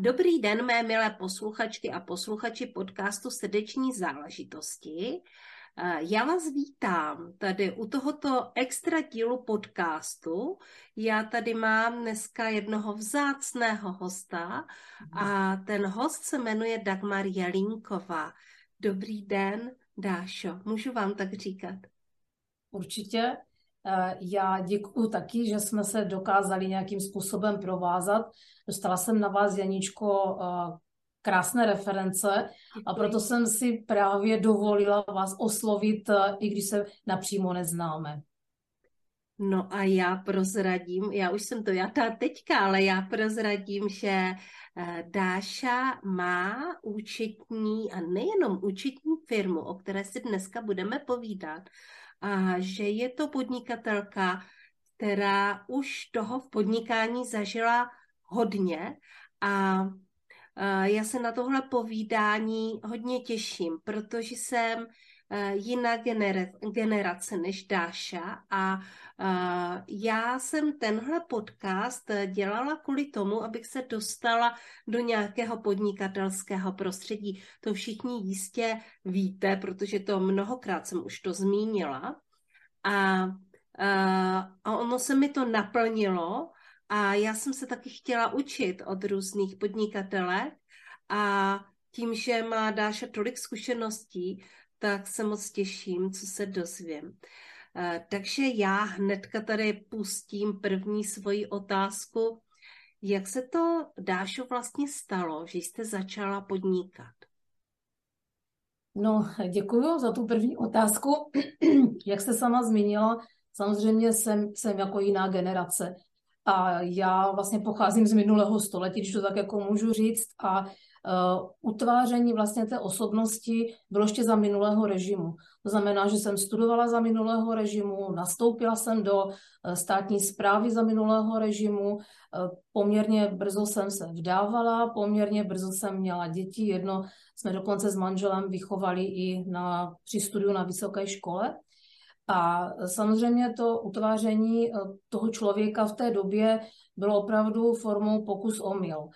Dobrý den, mé milé posluchačky a posluchači podcastu Srdeční záležitosti. Eh, já vás vítám tady u tohoto extra dílu podcastu. Já tady mám dneska jednoho vzácného hosta a ten host se jmenuje Dagmar Jelínková. Dobrý den, Dášo, můžu vám tak říkat? Určitě. Eh, já děkuji taky, že jsme se dokázali nějakým způsobem provázat. Dostala jsem na vás, Janičko, eh, krásné reference a proto jsem si právě dovolila vás oslovit, eh, i když se napřímo neznáme. No a já prozradím, já už jsem to jatá teďka, ale já prozradím, že Dáša má účetní a nejenom účetní firmu, o které si dneska budeme povídat, a že je to podnikatelka, která už toho v podnikání zažila hodně. A já se na tohle povídání hodně těším, protože jsem jiná generace než Dáša a eh, já jsem tenhle podcast eh, dělala kvůli tomu, abych se dostala do nějakého podnikatelského prostředí. To všichni jistě víte, protože to mnohokrát jsem už to zmínila. A, a ono se mi to naplnilo a já jsem se taky chtěla učit od různých podnikatelek a tím, že má Dáša tolik zkušeností, tak se moc těším, co se dozvím. Eh, takže já hnedka tady pustím první svoji otázku. Jak se to, Dášo, vlastně stalo, že jste začala podnikat? No, děkuji za tu první otázku. Jak jste sama zmínila, samozřejmě jsem, jsem jako jiná generace. A já vlastně pocházím z minulého století, když to tak jako můžu říct. A uh, utváření vlastně té osobnosti bylo ještě za minulého režimu. To znamená, že jsem studovala za minulého režimu, nastoupila jsem do uh, státní zprávy za minulého režimu, uh, poměrně brzo jsem se vdávala, poměrně brzo jsem měla děti, jedno jsme dokonce s manželem vychovali i na, při studiu na vysoké škole. A samozřejmě to utváření toho člověka v té době bylo opravdu formou pokus omyl.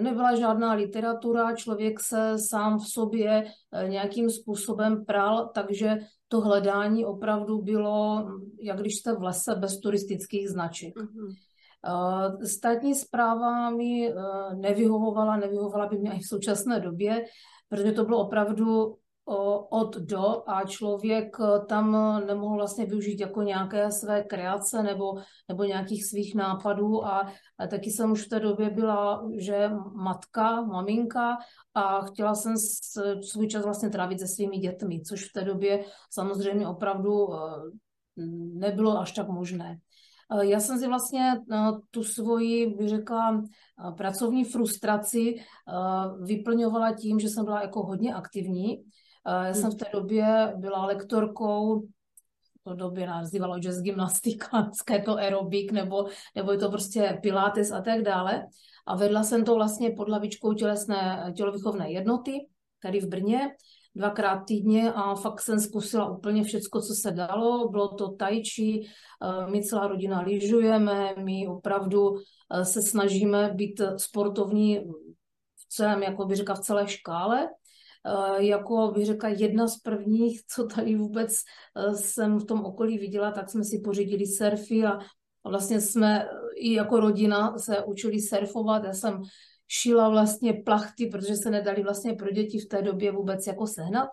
Nebyla žádná literatura, člověk se sám v sobě e, nějakým způsobem pral, takže to hledání opravdu bylo, jak když jste v lese bez turistických značek. Mm-hmm. Státní zpráva mi nevyhovovala, nevyhovovala by mě i v současné době, protože to bylo opravdu od do a člověk eh, tam nemohl vlastně využít jako nějaké své kreace nebo, nebo nějakých svých nápadů a, a taky jsem už v té době byla, že matka, maminka a chtěla jsem svůj čas vlastně trávit se svými dětmi, což v té době samozřejmě opravdu eh, nebylo až tak možné. Eh, já jsem si vlastně tu svoji, bych řekla, pracovní frustraci vyplňovala tím, že jsem byla jako hodně aktivní já jsem v té době byla lektorkou, to době nazývalo jazz gymnastika, to aerobik, nebo, nebo je to prostě pilates a tak dále. A vedla jsem to vlastně pod lavičkou tělesné tělovýchovné jednoty, tady v Brně, dvakrát týdně a fakt jsem zkusila úplně všecko, co se dalo. Bylo to chi, eh, my celá rodina lyžujeme, my opravdu eh, se snažíme být sportovní v celém, jako by říká, v celé škále. Eh, jako bych řekla jedna z prvních, co tady vůbec eh, jsem v tom okolí viděla, tak jsme si pořídili surfy a vlastně jsme i jako rodina se učili surfovat. Já jsem šila vlastně plachty, protože se nedali vlastně pro děti v té době vůbec jako sehnat.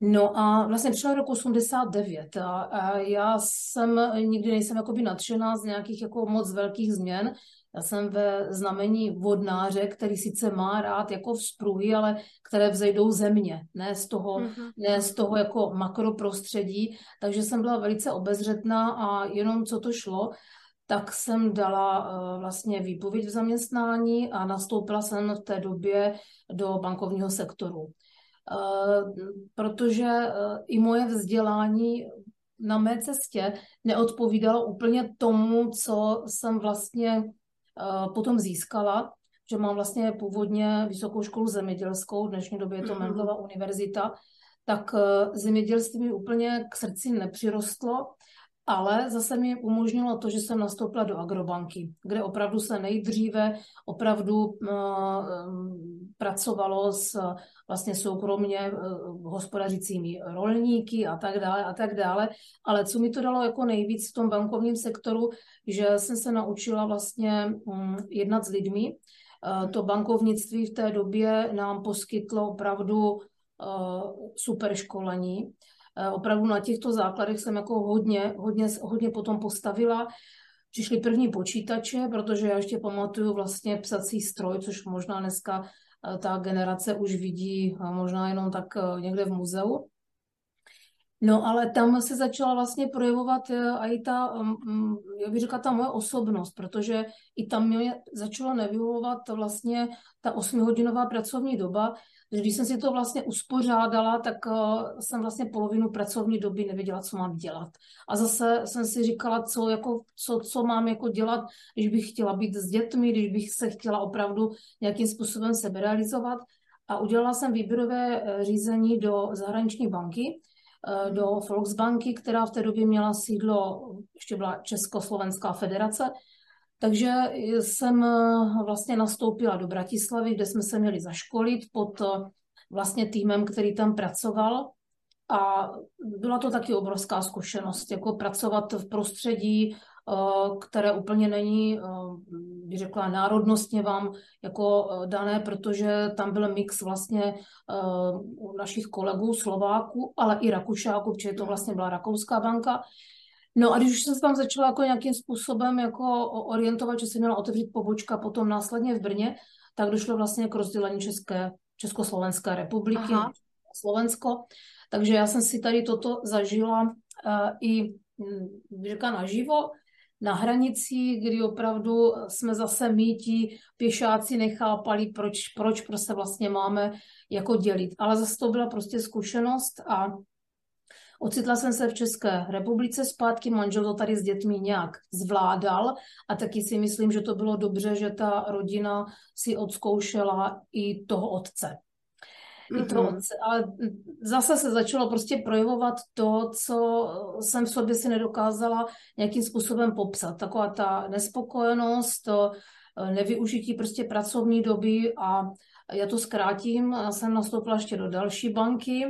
No a vlastně přišel rok 89 a, a já jsem nikdy nejsem jakoby nadšená z nějakých jako moc velkých změn, já jsem ve znamení vodnáře, který sice má rád jako vzpruhy, ale které vzejdou země, ne z toho, mm-hmm. ne z toho jako makroprostředí. Takže jsem byla velice obezřetná a jenom co to šlo. tak jsem dala vlastně výpověď v zaměstnání a nastoupila jsem v té době do bankovního sektoru. Protože i moje vzdělání na mé cestě neodpovídalo úplně tomu, co jsem vlastně potom získala že mám vlastně původně vysokou školu zemědělskou, v dnešní době je to mhm. Mendelova univerzita, tak eh, zemědělství mi úplně k srdci nepřirostlo, ale zase mi umožnilo to, že jsem nastoupila do agrobanky, kde opravdu se nejdříve opravdu uh, pracovalo s vlastně soukromně uh, hospodařícími rolníky a tak dále a tak dále. Ale co mi to dalo jako nejvíc v tom bankovním sektoru, že jsem se naučila vlastně um, jednat s lidmi, Eh, to bankovnictví v té době nám poskytlo opravdu eh, super školení. Eh, opravdu na těchto základech jsem jako hodně, hodně, hodně potom postavila. Přišly první počítače, protože já ještě pamatuju vlastně psací stroj, což možná dneska ta generace už vidí možná jenom tak někde v muzeu. No ale tam se začala vlastně projevovat eh, i ta, mm, mm, jak bych řekla, ta moje osobnost, protože i tam mě začala nevyhovovat vlastně ta osmihodinová pracovní doba, když jsem si to vlastně uspořádala, tak eh, jsem vlastně polovinu pracovní doby nevěděla, co mám dělat. A zase jsem si říkala, co, jako, co, co mám jako dělat, když bych chtěla být s dětmi, když bych se chtěla opravdu nějakým způsobem sebe realizovat. A udělala jsem výběrové eh, řízení do zahraniční banky, Eh, do Volksbanky, která v té době měla sídlo, ještě byla Československá federace. Takže jsem eh, vlastně nastoupila do Bratislavy, kde jsme se měli zaškolit pod eh, vlastně týmem, který tam pracoval. A byla to taky obrovská zkušenost, jako pracovat v prostředí, Eh, které úplně není, bych řekla, národnostně vám jako dané, protože tam byl mix vlastně našich kolegů Slováků, ale i Rakušáků, protože to vlastně byla Rakouská banka. No a když už jsem se tam začala jako nějakým způsobem jako orientovat, že jsem měla otevřít pobočka potom následně v Brně, tak došlo vlastně k rozdělení České, Československé republiky, Aha. Slovensko. Takže já jsem si tady toto zažila uh, i, hm, řekla, naživo na hranicích, kdy opravdu jsme zase míti, pěšáci nechápali, proč, proč prostě vlastně máme jako dělit. Ale zase to byla prostě zkušenost a Ocitla jsem se v České republice zpátky, manžel to tady s dětmi nějak zvládal a taky si myslím, že to bylo dobře, že ta rodina si odzkoušela i toho otce mm-hmm. to, ale zase se začalo prostě projevovat to, co jsem v sobě si nedokázala nějakým způsobem popsat. Taková ta nespokojenost, to nevyužití prostě pracovní doby a já to zkrátím, já jsem nastoupila ještě do další banky,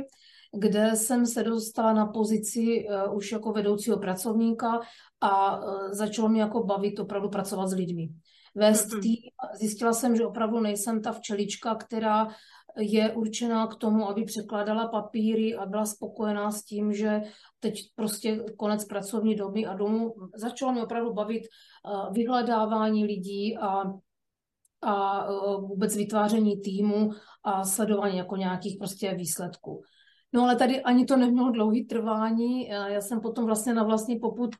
kde jsem se dostala na pozici uh, už jako vedoucího pracovníka a uh, začalo mě jako bavit opravdu pracovat s lidmi. Vést mm-hmm. tým, zjistila jsem, že opravdu nejsem ta včelička, která je určená k tomu, aby překládala papíry a byla spokojená s tím, že teď prostě konec pracovní doby a domů. Začalo mě opravdu bavit eh, vyhledávání lidí a, a vůbec vytváření týmu a sledování jako nějakých prostě výsledků. No ale tady ani to nemělo dlouhý trvání. Eh, já jsem potom vlastně na vlastní poput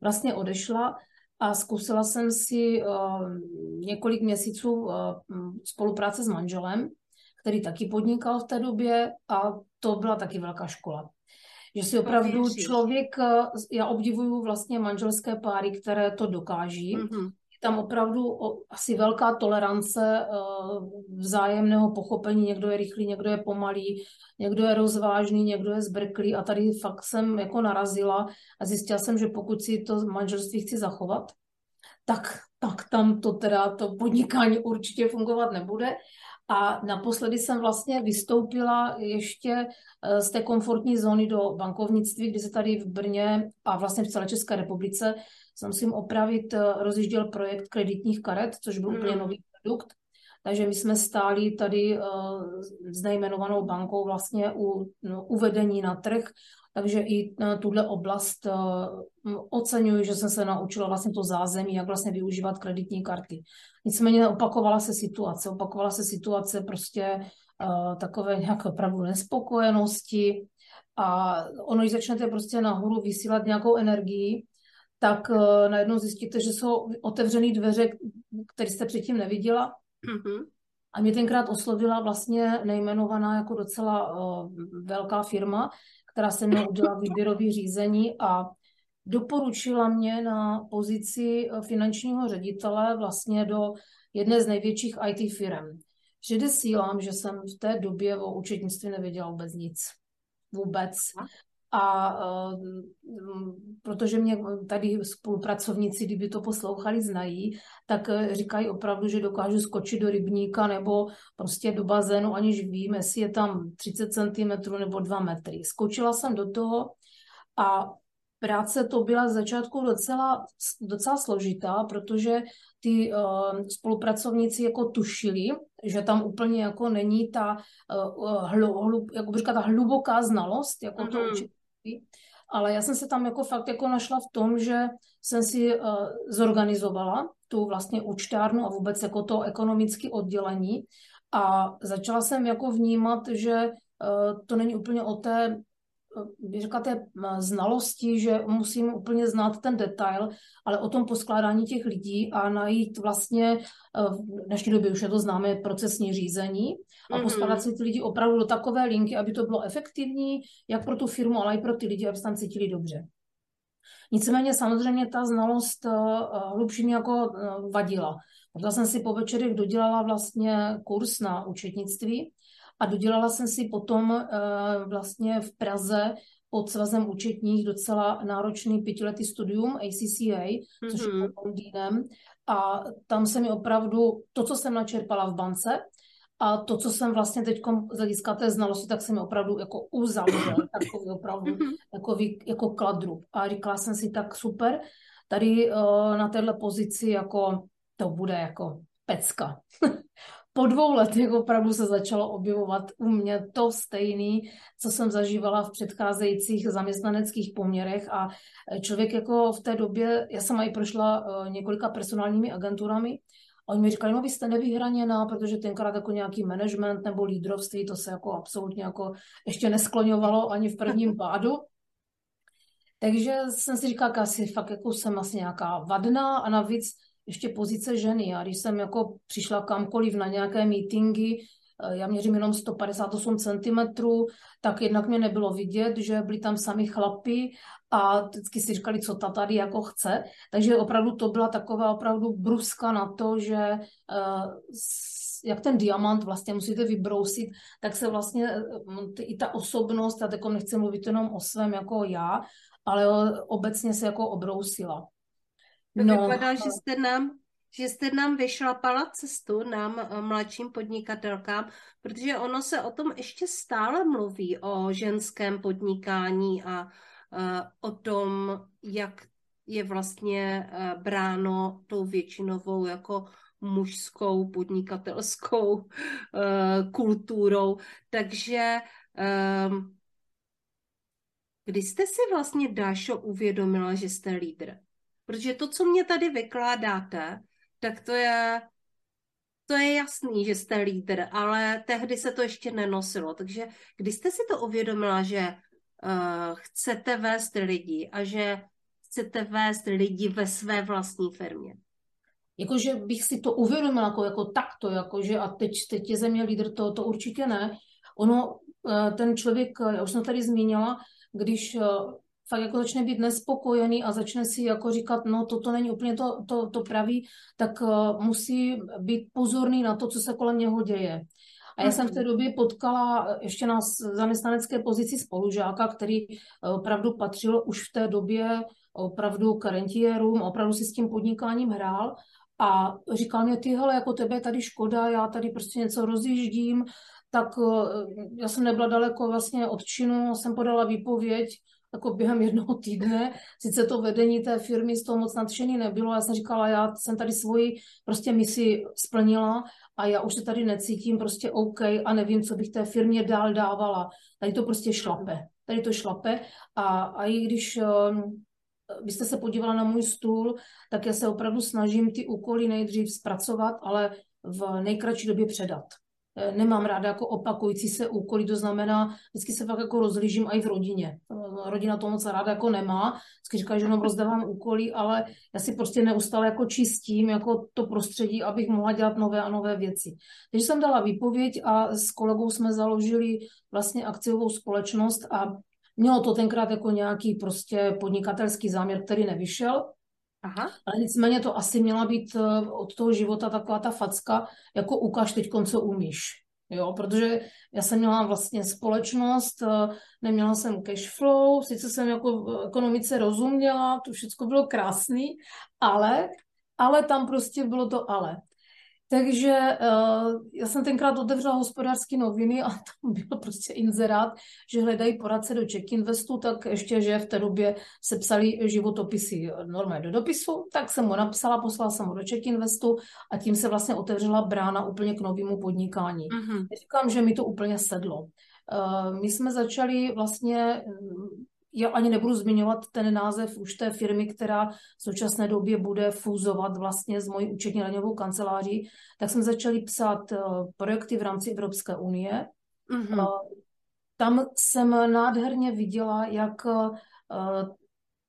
vlastně odešla a zkusila jsem si několik měsíců spolupráce s manželem který taky podnikal v té době a to byla taky velká škola. Že si opravdu člověk, eh, já obdivuju vlastně manželské páry, které to dokáží. Mm-hmm. Tam opravdu asi velká tolerance eh, vzájemného pochopení. Někdo je rychlý, někdo je pomalý, někdo je rozvážný, někdo je zbrklý a tady fakt jsem jako narazila a zjistila jsem, že pokud si to manželství chci zachovat, tak, tak tam to teda to podnikání určitě fungovat nebude. A naposledy jsem vlastně vystoupila ještě eh, z té komfortní zóny do bankovnictví, kdy se tady v Brně a vlastně v celé České republice jsem musím opravit, eh, rozjížděl projekt kreditních karet, což byl mm. úplně nový produkt. Takže my jsme stáli tady uh, s nejmenovanou bankou vlastně u no, uvedení na trh takže i na tuhle oblast uh, oceňuji, že jsem se naučila vlastně to zázemí, jak vlastně využívat kreditní karty. Nicméně opakovala se situace, opakovala se situace prostě uh, takové nějaké opravdu nespokojenosti a ono, když začnete prostě nahoru vysílat nějakou energii, tak uh, najednou zjistíte, že jsou otevřené dveře, které jste předtím neviděla. Mm-hmm. A mě tenkrát oslovila vlastně nejmenovaná jako docela uh, velká firma, která se mnou udělala výběrové řízení a doporučila mě na pozici finančního ředitele vlastně do jedné z největších IT firm. Předesílám, že jsem v té době o účetnictví nevěděla vůbec nic. Vůbec. A uh, protože mě tady spolupracovníci, kdyby to poslouchali, znají, tak e, říkají opravdu, že dokážu skočit do rybníka nebo prostě do bazénu, aniž vím, jestli je tam 30 cm nebo 2 metry. Skočila jsem do toho a práce to byla z začátku docela, docela složitá, protože ty uh, spolupracovníci jako tušili, že tam úplně jako není ta, uh, hlu, hlu, jako říká, ta hluboká znalost, jako mm-hmm. to mhm. Ale já jsem se tam jako fakt jako našla v tom, že jsem si uh, zorganizovala tu vlastně účtárnu a vůbec jako to ekonomické oddělení. A začala jsem jako vnímat, že uh, to není úplně o té bych řekla, té znalosti, že musím úplně znát ten detail, ale o tom poskládání těch lidí a najít vlastně, e, v dnešní době už je to známé procesní řízení a mm-hmm. poskládat si ty lidi opravdu do takové linky, aby to bylo efektivní, jak pro tu firmu, ale i pro ty lidi, aby se tam cítili dobře. Nicméně samozřejmě ta znalost e, e, hlubší mě jako vadila. Proto jsem si po večerech dodělala vlastně kurz na účetnictví, a dodělala jsem si potom uh, vlastně v Praze pod svazem účetních docela náročný pětiletý studium ACCA, mm-hmm. což je mhm. pod Londýnem. A tam se mi opravdu, to, co jsem načerpala v bance, a to, co jsem vlastně teď z hlediska té znalosti, tak jsem mi opravdu jako uzavřel, takový opravdu mm-hmm. takový, jako kladru. A říkala jsem si, tak super, tady uh, na téhle pozici jako to bude jako pecka. po dvou letech opravdu se začalo objevovat u mě to stejný, co jsem zažívala v předcházejících zaměstnaneckých poměrech. A člověk jako v té době, já jsem i prošla eh, několika personálními agenturami. A oni mi říkali, no vy jste nevyhraněná, protože tenkrát jako nějaký management nebo lídrovství, to se jako absolutně jako ještě neskloňovalo ani v prvním pádu. Takže jsem si říkala, asi fakt jako jsem asi nějaká vadná. A navíc ještě pozice ženy. A když jsem jako přišla kamkoliv na nějaké meetingy, eh, já měřím jenom 158 cm, tak jednak mě nebylo vidět, že byli tam sami chlapi a vždycky si říkali, co ta tady jako chce. Takže opravdu to byla taková opravdu bruska na to, že eh, jak ten diamant vlastně musíte vybrousit, tak se vlastně eh, i ta osobnost, já jako nechci mluvit jenom o svém jako já, ale obecně se jako obrousila. To no. vypadá, že jste nám že jste nám vyšlapala cestu, nám eh, mladším podnikatelkám, protože ono se o tom ještě stále mluví, o ženském podnikání a uh, o tom, jak je vlastně uh, bráno tou většinovou jako mužskou podnikatelskou kulturou. Takže kdy jste si vlastně, Dášo, uvědomila, že jste lídr? Protože to, co mě tady vykládáte, tak to je, to je jasný, že jste lídr, ale tehdy se to ještě nenosilo. Takže kdy jste si to uvědomila, že uh, chcete vést lidi a že chcete vést lidi ve své vlastní firmě? Jakože bych si to uvědomila jako, jako takto, jakože a teď, teď je země lídr, to, to určitě ne. Ono, eh, ten člověk, já už jsem tady zmínila, když eh, fakt jako začne být nespokojený a začne si jako říkat, no toto není úplně to, to, to pravý, tak uh, musí být pozorný na to, co se kolem něho děje. A já jsem v té době potkala ještě na zaměstnanecké pozici spolužáka, který eh, opravdu patřil už v té době opravdu k rentiérům, opravdu si s tím podnikáním hrál a říkal mě, ty hele, jako tebe tady škoda, já tady prostě něco rozjíždím, tak eh, já jsem nebyla daleko vlastně od činu, jsem podala výpověď, jako během jednoho týdne. Sice to vedení té firmy z toho moc nadšený nebylo, já jsem říkala, já jsem tady svoji prostě misi splnila a já už se tady necítím prostě OK a nevím, co bych té firmě dál dávala. Tady to prostě šlape. Tady to šlape a, a i když um, byste se podívala na můj stůl, tak já se opravdu snažím ty úkoly nejdřív zpracovat, ale v nejkratší době předat. Eh, nemám ráda jako opakující se úkoly, to znamená, vždycky se fakt jako rozlížím i v rodině. Eh, rodina to moc ráda jako nemá, vždycky říká, že jenom rozdávám úkoly, ale já si prostě neustále jako čistím jako to prostředí, abych mohla dělat nové a nové věci. Takže jsem dala výpověď a s kolegou jsme založili vlastně akciovou společnost a mělo to tenkrát jako nějaký prostě podnikatelský záměr, který nevyšel, Aha. Ale nicméně to asi měla být eh, od toho života taková ta facka, jako ukáž teď, co umíš. Jo, protože já jsem měla vlastně společnost, eh, neměla jsem cash flow, sice jsem jako v ekonomice rozuměla, to všechno bylo krásný, ale, ale tam prostě bylo to ale. Takže uh, já jsem tenkrát otevřela hospodářské noviny a tam byl prostě inzerát, že hledají poradce do Czech Investu, tak ještě, že v té době se psali životopisy normálně do dopisu, tak jsem ho napsala, poslala jsem ho do Czech Investu a tím se vlastně otevřela brána úplně k novému podnikání. Uh-huh. Říkám, že mi to úplně sedlo. Uh, my jsme začali vlastně já ani nebudu zmiňovat ten název už té firmy, která v současné době bude fúzovat vlastně s mojí účetní daňovou kanceláří, tak jsme začali psát eh, projekty v rámci Evropské unie. Mm-hmm. Tam jsem nádherně viděla, jak eh,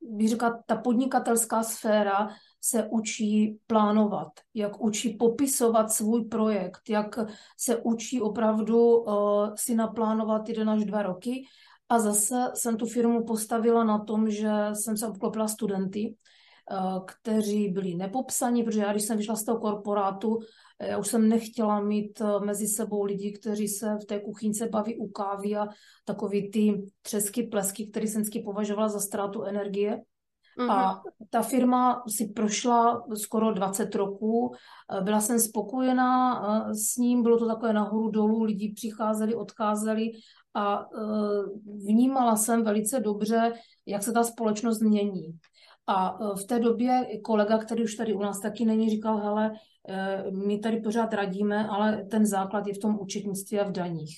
bych řekla, ta podnikatelská sféra se učí plánovat, jak učí popisovat svůj projekt, jak se učí opravdu uh, si naplánovat jeden až dva roky a zase jsem tu firmu postavila na tom, že jsem se obklopila studenty, eh, kteří byli nepopsaní, protože já, když jsem vyšla z toho korporátu, eh, já už jsem nechtěla mít eh, mezi sebou lidi, kteří se v té kuchyňce baví u kávy a takový ty třesky, plesky, které jsem vždycky považovala za ztrátu energie. Mm-hmm. A ta firma si prošla skoro 20 roků, byla jsem spokojená s ním, bylo to takové nahoru dolů, lidi přicházeli, odcházeli a e, vnímala jsem velice dobře, jak se ta společnost mění. A e, v té době kolega, který už tady u nás taky není, říkal, hele, e, my tady pořád radíme, ale ten základ je v tom účetnictví a v daních.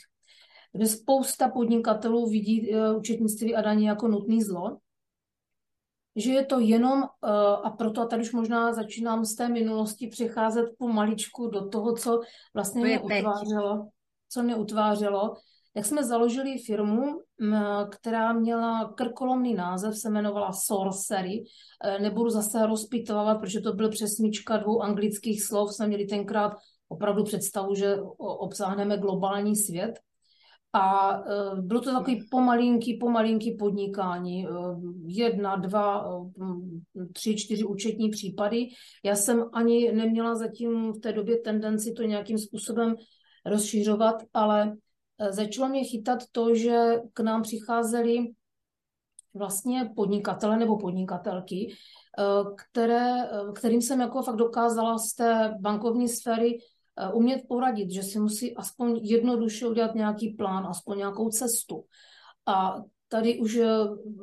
Kde spousta podnikatelů vidí účetnictví a daní jako nutný zlo, že je to jenom, a proto a tady už možná začínám z té minulosti přecházet pomaličku do toho, co vlastně mě utvářelo, co mě utvářelo, jak jsme založili firmu, která měla krkolomný název, se jmenovala Sorcery. E, nebudu zase rozpitovat, protože to byl přesmička dvou anglických slov. Jsme měli tenkrát opravdu představu, že obsáhneme globální svět. A e, bylo to takový pomalinký, pomalinký podnikání. E, jedna, dva, tři, čtyři účetní případy. Já jsem ani neměla zatím v té době tendenci to nějakým způsobem rozšiřovat, ale začalo mě chytat to, že k nám přicházeli vlastně podnikatele nebo podnikatelky, eh, které, eh, kterým jsem jako fakt dokázala z té bankovní sféry umět poradit, že si musí aspoň jednoduše udělat nějaký plán, aspoň nějakou cestu. A tady už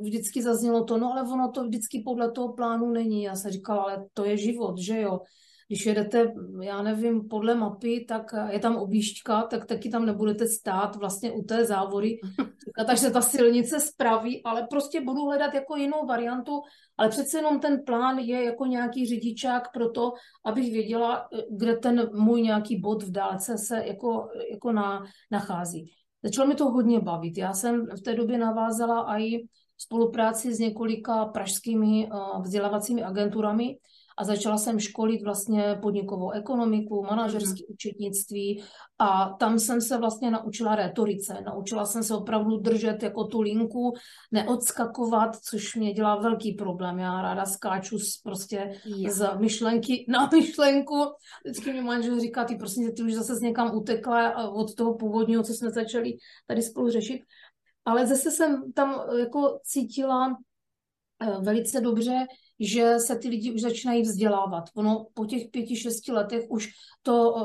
vždycky zaznělo to, no ale ono to vždycky podle toho plánu není. Já jsem říkala, ale to je život, že jo když jedete, já nevím, podle mapy, tak je tam objížďka, tak taky tam nebudete stát vlastně u té závory, takže ta silnice spraví, ale prostě budu hledat jako jinou variantu, ale přece jenom ten plán je jako nějaký řidičák pro to, abych věděla, kde ten můj nějaký bod v dálce se jako, jako na, nachází. Začalo mi to hodně bavit. Já jsem v té době navázala i spolupráci s několika pražskými vzdělávacími agenturami, a začala jsem školit vlastně podnikovou ekonomiku, manažerské mm. účetnictví a tam jsem se vlastně naučila retorice. Naučila jsem se opravdu držet jako tu linku, neodskakovat, což mě dělá velký problém. Já ráda skáču z, prostě yeah. z myšlenky na myšlenku. Vždycky mi manžel říká, ty prostě ty už zase někam utekla od toho původního, co jsme začali tady spolu řešit. Ale zase jsem tam jako cítila eh, velice dobře, že se ty lidi už začínají vzdělávat. Ono po těch pěti, šesti letech už to eh,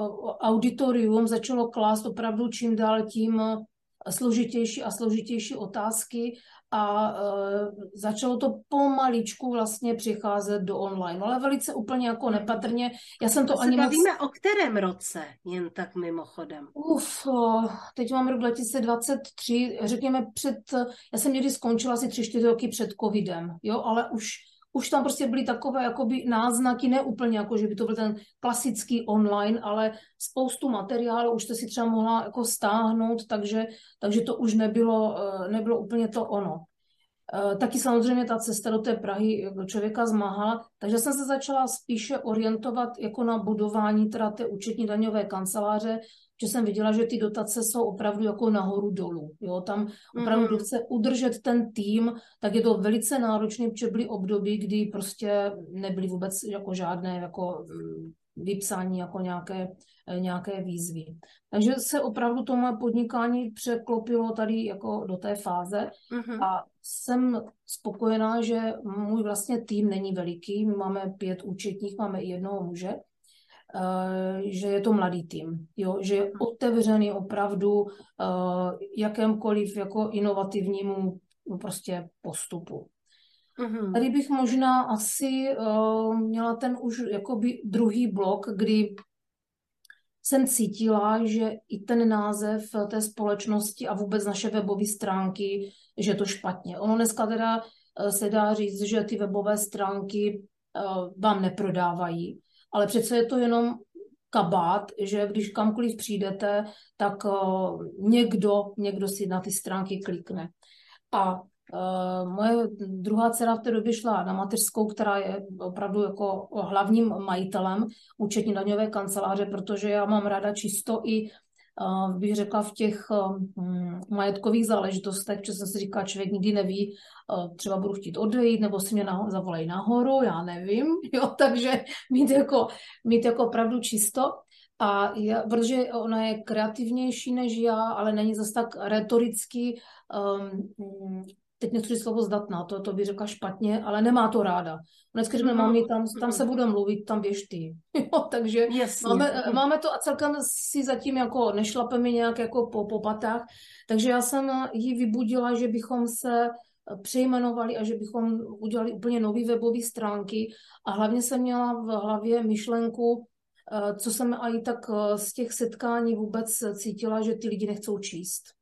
auditorium začalo klást opravdu čím dál tím eh, složitější a složitější otázky a uh, začalo to pomaličku vlastně přicházet do online, ale velice úplně jako nepatrně. Já jsem to, to ani se bavíme moc... o kterém roce, jen tak mimochodem? Uf, teď mám rok 2023, řekněme před, já jsem někdy skončila asi tři, čtyři roky před covidem, jo, ale už už tam prostě byly takové jakoby náznaky, ne úplně jako, že by to byl ten klasický online, ale spoustu materiálu už jste si třeba mohla jako stáhnout, takže, takže to už nebylo, eh, nebylo úplně to ono. Eh, taky samozřejmě ta cesta do té Prahy člověka zmáhala, takže jsem se začala spíše orientovat jako na budování teda té účetní daňové kanceláře, že jsem viděla, že ty dotace jsou opravdu jako nahoru dolů. Jo? Tam opravdu, mm-hmm. chce udržet ten tým, tak je to velice náročné, protože byly období, kdy prostě nebyly vůbec jako žádné jako mm, vypsání jako nějaké, eh, nějaké výzvy. Takže se opravdu to moje podnikání překlopilo tady jako do té fáze mm-hmm. a jsem spokojená, že můj vlastně tým není veliký. My máme pět účetních, máme i jednoho muže, že je to mladý tým, jo? že je otevřený opravdu eh, jakémkoliv jako inovativnímu no, prostě postupu. Mm-hmm. Tady bych možná asi uh, měla ten už jakoby druhý blok, kdy jsem cítila, že i ten název té společnosti a vůbec naše webové stránky, že je to špatně. Ono dneska teda se dá říct, že ty webové stránky uh, vám neprodávají, ale přece je to jenom kabát, že když kamkoliv přijdete, tak uh, někdo, někdo si na ty stránky klikne. A Uh, moje druhá dcera v té době šla na mateřskou, která je opravdu jako hlavním majitelem účetní daňové kanceláře, protože já mám ráda čisto i bych řekla v těch um, majetkových záležitostech, že jsem si říkala, člověk nikdy neví, uh, třeba budu chtít odejít, nebo si mě na, zavolají nahoru, já nevím, jo, takže mít jako, mít jako opravdu čisto. A já, protože ona je kreativnější než já, ale není zase tak retoricky um, teď nechci slovo zdatná, to, to by řekla špatně, ale nemá to ráda. Dneska řekne, mami, tam, tam se bude mluvit, tam běž ty. jo, takže máme, máme to a celkem si zatím jako nešlapeme nějak jako po, po patách, takže já jsem ji vybudila, že bychom se přejmenovali a že bychom udělali úplně nové webové stránky a hlavně jsem měla v hlavě myšlenku, eh, co jsem i tak eh, z těch setkání vůbec cítila, že ty lidi nechcou číst.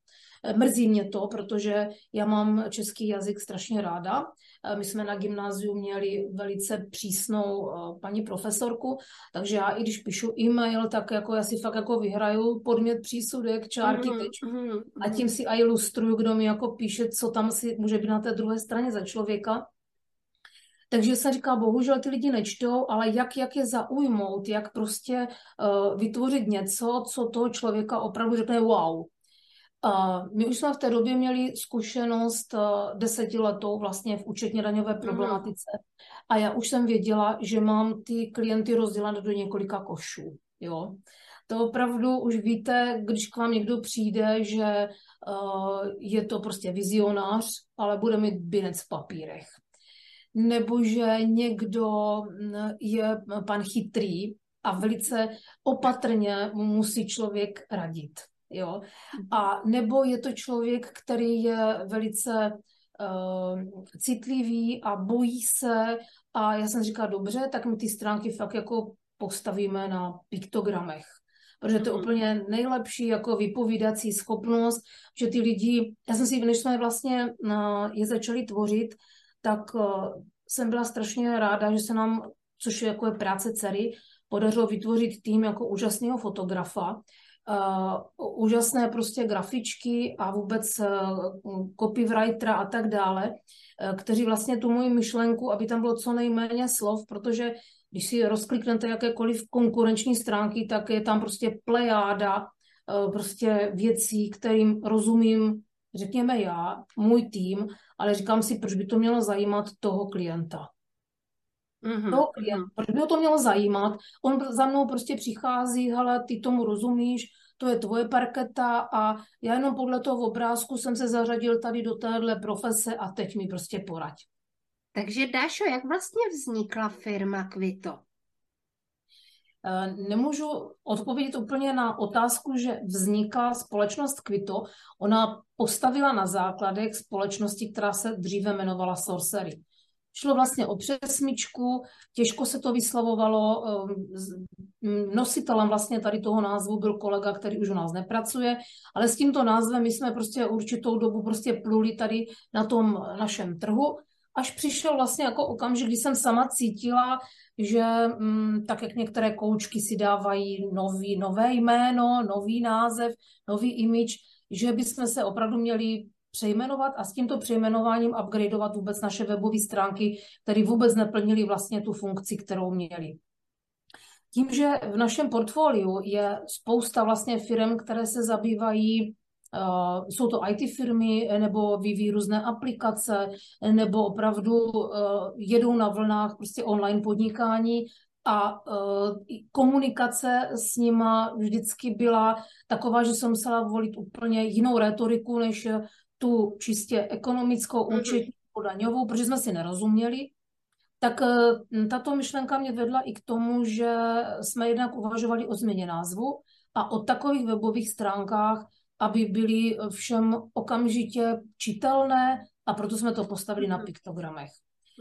Mrzí mě to, protože já mám český jazyk strašně ráda. My jsme na gymnáziu měli velice přísnou eh, paní profesorku, takže já i když píšu e-mail, tak jako já si fakt jako vyhraju podmět přísudek, čárky, mm, tečku mm, a tím si a ilustruju, kdo mi jako píše, co tam si může být na té druhé straně za člověka. Takže se říká, bohužel ty lidi nečtou, ale jak, jak je zaujmout, jak prostě uh, vytvořit něco, co toho člověka opravdu řekne wow. My už jsme v té době měli zkušenost eh, desetiletou vlastně v účetně daňové mhm. problematice a já už jsem věděla, že mám ty klienty rozdělené do několika košů. Jo? To opravdu už víte, když k vám někdo přijde, že uh, je to prostě vizionář, ale bude mít binec v papírech. Nebo že někdo mm, je pan chytrý a velice opatrně musí člověk radit. Jo? A nebo je to člověk, který je velice uh, citlivý a bojí se a já jsem říkala, dobře, tak my ty stránky fakt jako postavíme na piktogramech. Protože to je mhm. úplně nejlepší jako vypovídací schopnost, že ty lidi, já jsem si, než jsme vlastně uh, je začali tvořit, tak uh, jsem byla strašně ráda, že se nám, což je jako je práce dcery, podařilo vytvořit tým jako úžasného fotografa, uh, úžasné prostě grafičky a vůbec uh, copywritera a tak dále, uh, kteří vlastně tu moji myšlenku, aby tam bylo co nejméně slov, protože když si rozkliknete jakékoliv konkurenční stránky, tak je tam prostě plejáda prostě věcí, kterým rozumím, řekněme já, můj tým, ale říkám si, proč by to mělo zajímat toho klienta. Mm-hmm. Toho klienta, mm-hmm. proč by ho to mělo zajímat? On za mnou prostě přichází, hele, ty tomu rozumíš, to je tvoje parketa a já jenom podle toho obrázku jsem se zařadil tady do téhle profese a teď mi prostě poraď. Takže Dášo, jak vlastně vznikla firma Kvito? Eh, nemůžu odpovědět úplně na otázku, že vznikla společnost Kvito. Ona postavila na základech společnosti, která se dříve jmenovala Sorcery. Šlo vlastně o přesmičku, těžko se to vyslovovalo. Ehm, nositelem vlastně tady toho názvu byl kolega, který už u nás nepracuje, ale s tímto názvem my jsme prostě určitou dobu prostě pluli tady na tom našem trhu až přišel vlastně jako okamžik, kdy jsem sama cítila, že mm, tak jak některé koučky si dávají nový, nové jméno, nový název, nový image, že bychom se opravdu měli přejmenovat a s tímto přejmenováním upgradeovat vůbec naše webové stránky, které vůbec neplnily vlastně tu funkci, kterou měly. Tím, že v našem portfoliu je spousta vlastně firm, které se zabývají Uh, jsou to IT firmy, nebo vyvíjí různé aplikace, nebo opravdu uh, jedou na vlnách prostě online podnikání a uh, komunikace s nima vždycky byla taková, že jsem musela volit úplně jinou retoriku, než tu čistě ekonomickou, mhm. účetní, daňovou, protože jsme si nerozuměli. Tak tato myšlenka mě vedla i k tomu, že jsme jednak uvažovali o změně názvu a o takových webových stránkách, aby byly všem okamžitě čitelné a proto jsme to postavili na mhm. piktogramech.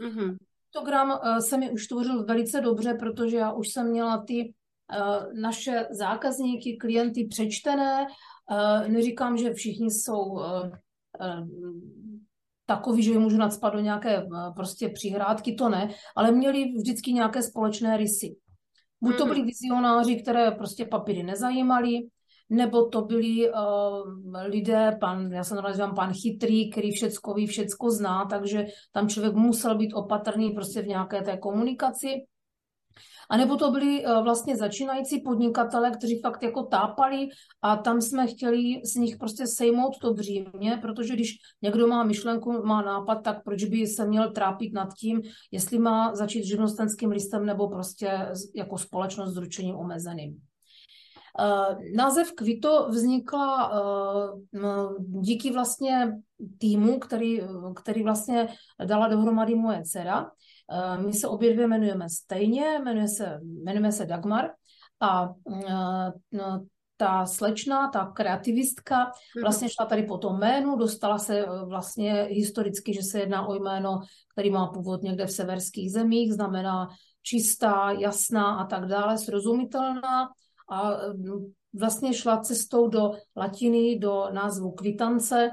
Mm-hmm. Piktogram uh, se mi už tvořil velice dobře, protože já už jsem měla ty uh, naše zákazníky, klienty přečtené. Neříkám, že všichni jsou takový, že je můžu nadspat do nějaké prostě přihrádky, to ne, ale měli vždycky nějaké společné rysy. Buď to mhm. byli vizionáři, které prostě papíry nezajímali, nebo to byli uh, lidé, pan, já se nazývám pan chytrý, který všecko ví, všecko zná, takže tam člověk musel být opatrný prostě v nějaké té komunikaci. A nebo to byli uh, vlastně začínající podnikatele, kteří fakt jako tápali a tam jsme chtěli z nich prostě sejmout to břímě, protože když někdo má myšlenku, má nápad, tak proč by se měl trápit nad tím, jestli má začít živnostenským listem nebo prostě jako společnost s ručením omezeným. Eh, název Kvito vznikla eh, díky vlastně týmu, který, který vlastně dala dohromady moje dcera. Eh, my se obě dvě jmenujeme stejně, jmenuje se, jmenujeme se Dagmar a no, ta slečna, ta kreativistka, mhm. vlastně šla tady po tom jménu, dostala se vlastně historicky, že se jedná o jméno, který má původ někde v severských zemích, znamená čistá, jasná a tak dále, srozumitelná a vlastně šla cestou do latiny, do názvu kvitance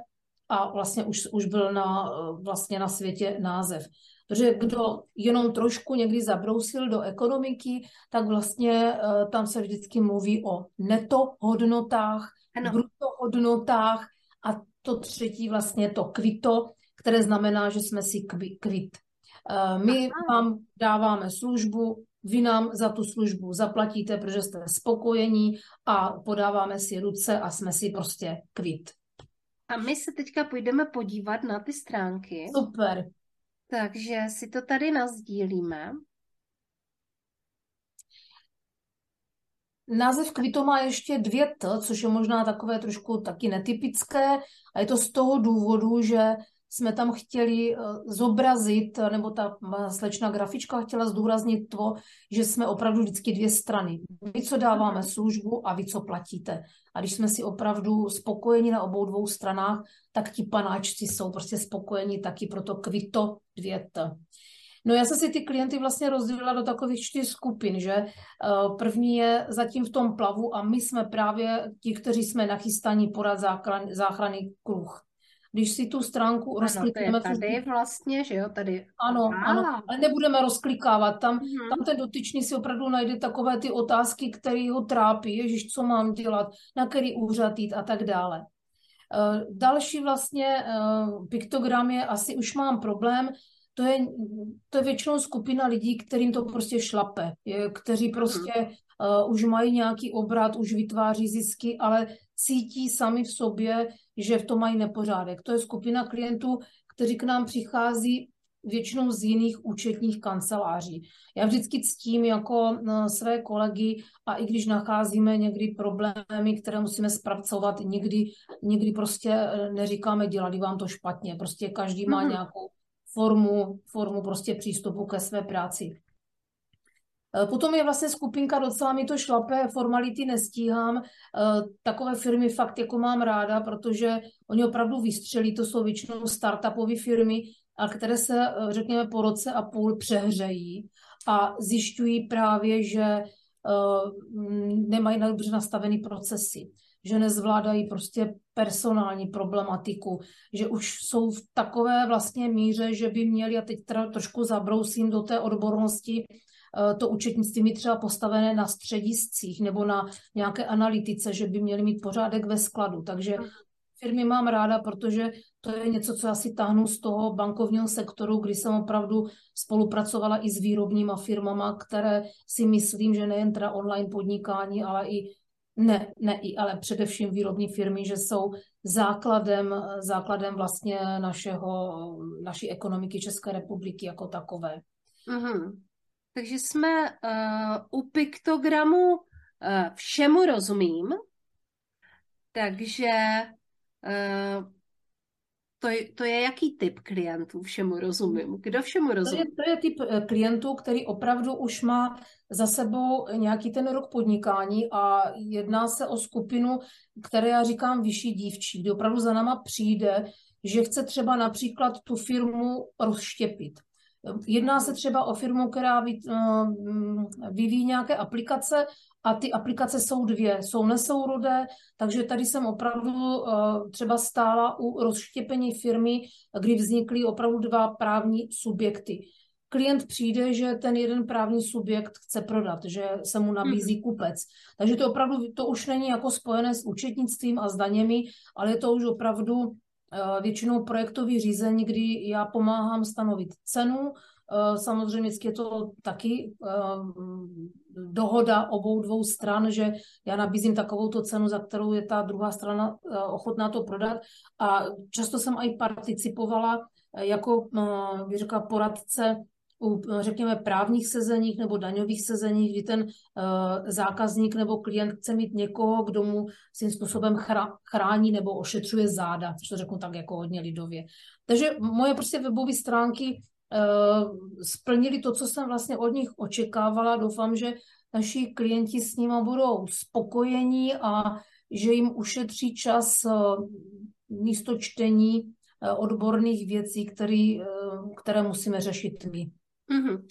a vlastně už, už byl na, vlastně na světě název. Protože kdo jenom trošku někdy zabrousil do ekonomiky, tak vlastně uh, tam se vždycky mluví o neto hodnotách, ano. bruto hodnotách a to třetí vlastně to kvito, které znamená, že jsme si kvit. Uh, my Aha. vám dáváme službu, vy nám za tu službu zaplatíte, protože jste spokojení a podáváme si ruce a jsme si prostě kvit. A my se teďka půjdeme podívat na ty stránky. Super. Takže si to tady nazdílíme. Název Kvito má ještě dvě T, což je možná takové trošku taky netypické a je to z toho důvodu, že jsme tam chtěli eh, zobrazit, nebo ta slečna grafička chtěla zdůraznit to, že jsme opravdu vždycky dvě strany. Vy, co dáváme službu a vy, co platíte. A když jsme si opravdu spokojeni na obou dvou stranách, tak ti panáčci jsou prostě spokojeni taky, proto kvito dvět. No já jsem si ty klienty vlastně rozdělila do takových čtyř skupin, že eh, první je zatím v tom plavu a my jsme právě ti, kteří jsme nachystaní porad záchranný kruh když si tu stránku rozklikneme. Ano, tady vlastně, že jo, tady. Ano, ah. ano, ale nebudeme rozklikávat. Tam, mm-hmm. tam ten dotyčný si opravdu najde takové ty otázky, které ho trápí, ježiš, co mám dělat, na který úřad jít a tak dále. Uh, další vlastně uh, piktogram je, asi už mám problém, to je, to je většinou skupina lidí, kterým to prostě šlape, je, kteří mhm. prostě uh, už mají nějaký obrat, už vytváří zisky, ale cítí sami v sobě, že v tom mají nepořádek. To je skupina klientů, kteří k nám přichází většinou z jiných účetních kanceláří. Já vždycky ctím jako eh, své kolegy a i když nacházíme někdy problémy, které musíme zpracovat, někdy, někdy prostě eh, neříkáme, dělali vám to špatně. Prostě každý má mm-hmm. nějakou formu, formu prostě přístupu ke své práci. Eh, potom je vlastně skupinka, docela mi to šlape, formality nestíhám. Eh, takové firmy fakt jako mám ráda, protože oni opravdu vystřelí, to jsou většinou startupové firmy, a které se, eh, řekněme, po roce a půl přehřejí a zjišťují právě, že nemají dobře nastavený procesy že nezvládají prostě personální problematiku, že už jsou v takové vlastně míře, že by měli, a teď teda trošku zabrousím do té odbornosti, to účetnictví mít třeba postavené na střediscích nebo na nějaké analytice, že by měli mít pořádek ve skladu. Takže firmy mám ráda, protože to je něco, co já si táhnu z toho bankovního sektoru, kdy jsem opravdu spolupracovala i s výrobníma firmama, které si myslím, že nejen teda online podnikání, ale i ne, ne i, ale především výrobní firmy, že jsou základem, základem vlastně našeho, naší ekonomiky České republiky jako takové. Mm-hmm. Takže jsme uh, u piktogramu uh, všemu rozumím, takže uh, to je, to je jaký typ klientů, všemu rozumím? Kdo všemu rozumí? To je, to je typ klientů, který opravdu už má za sebou nějaký ten rok podnikání a jedná se o skupinu, které já říkám vyšší dívčí, kdy opravdu za náma přijde, že chce třeba například tu firmu rozštěpit. Jedná se třeba o firmu, která eh, vyvíjí nějaké aplikace a ty aplikace jsou dvě, jsou nesourodé, takže tady jsem opravdu uh, třeba stála u rozštěpení firmy, kdy vznikly opravdu dva právní subjekty. Klient přijde, že ten jeden právní subjekt chce prodat, že se mu nabízí mhm. kupec. Takže to opravdu, to už není jako spojené s účetnictvím a s daněmi, ale je to už opravdu většinou projektový řízení, kdy já pomáhám stanovit cenu, Eh, samozřejmě je to taky eh, dohoda obou dvou stran, že já nabízím takovou cenu, za kterou je ta druhá strana eh, ochotná to prodat. A často jsem i participovala jako, bych řekla, poradce u, řekněme, právních sezeních nebo daňových sezeních, kdy ten uh, zákazník nebo klient chce mít někoho, kdo mu svým způsobem chrání nebo ošetřuje záda, což to řeknu tak jako hodně lidově. Takže moje prostě webové stránky Eh, splnili to, co jsem vlastně od nich očekávala. Doufám, že naši klienti s nimi budou spokojení a že jim ušetří čas eh, místo čtení eh, odborných věcí, který, které musíme řešit my. Mm-hmm.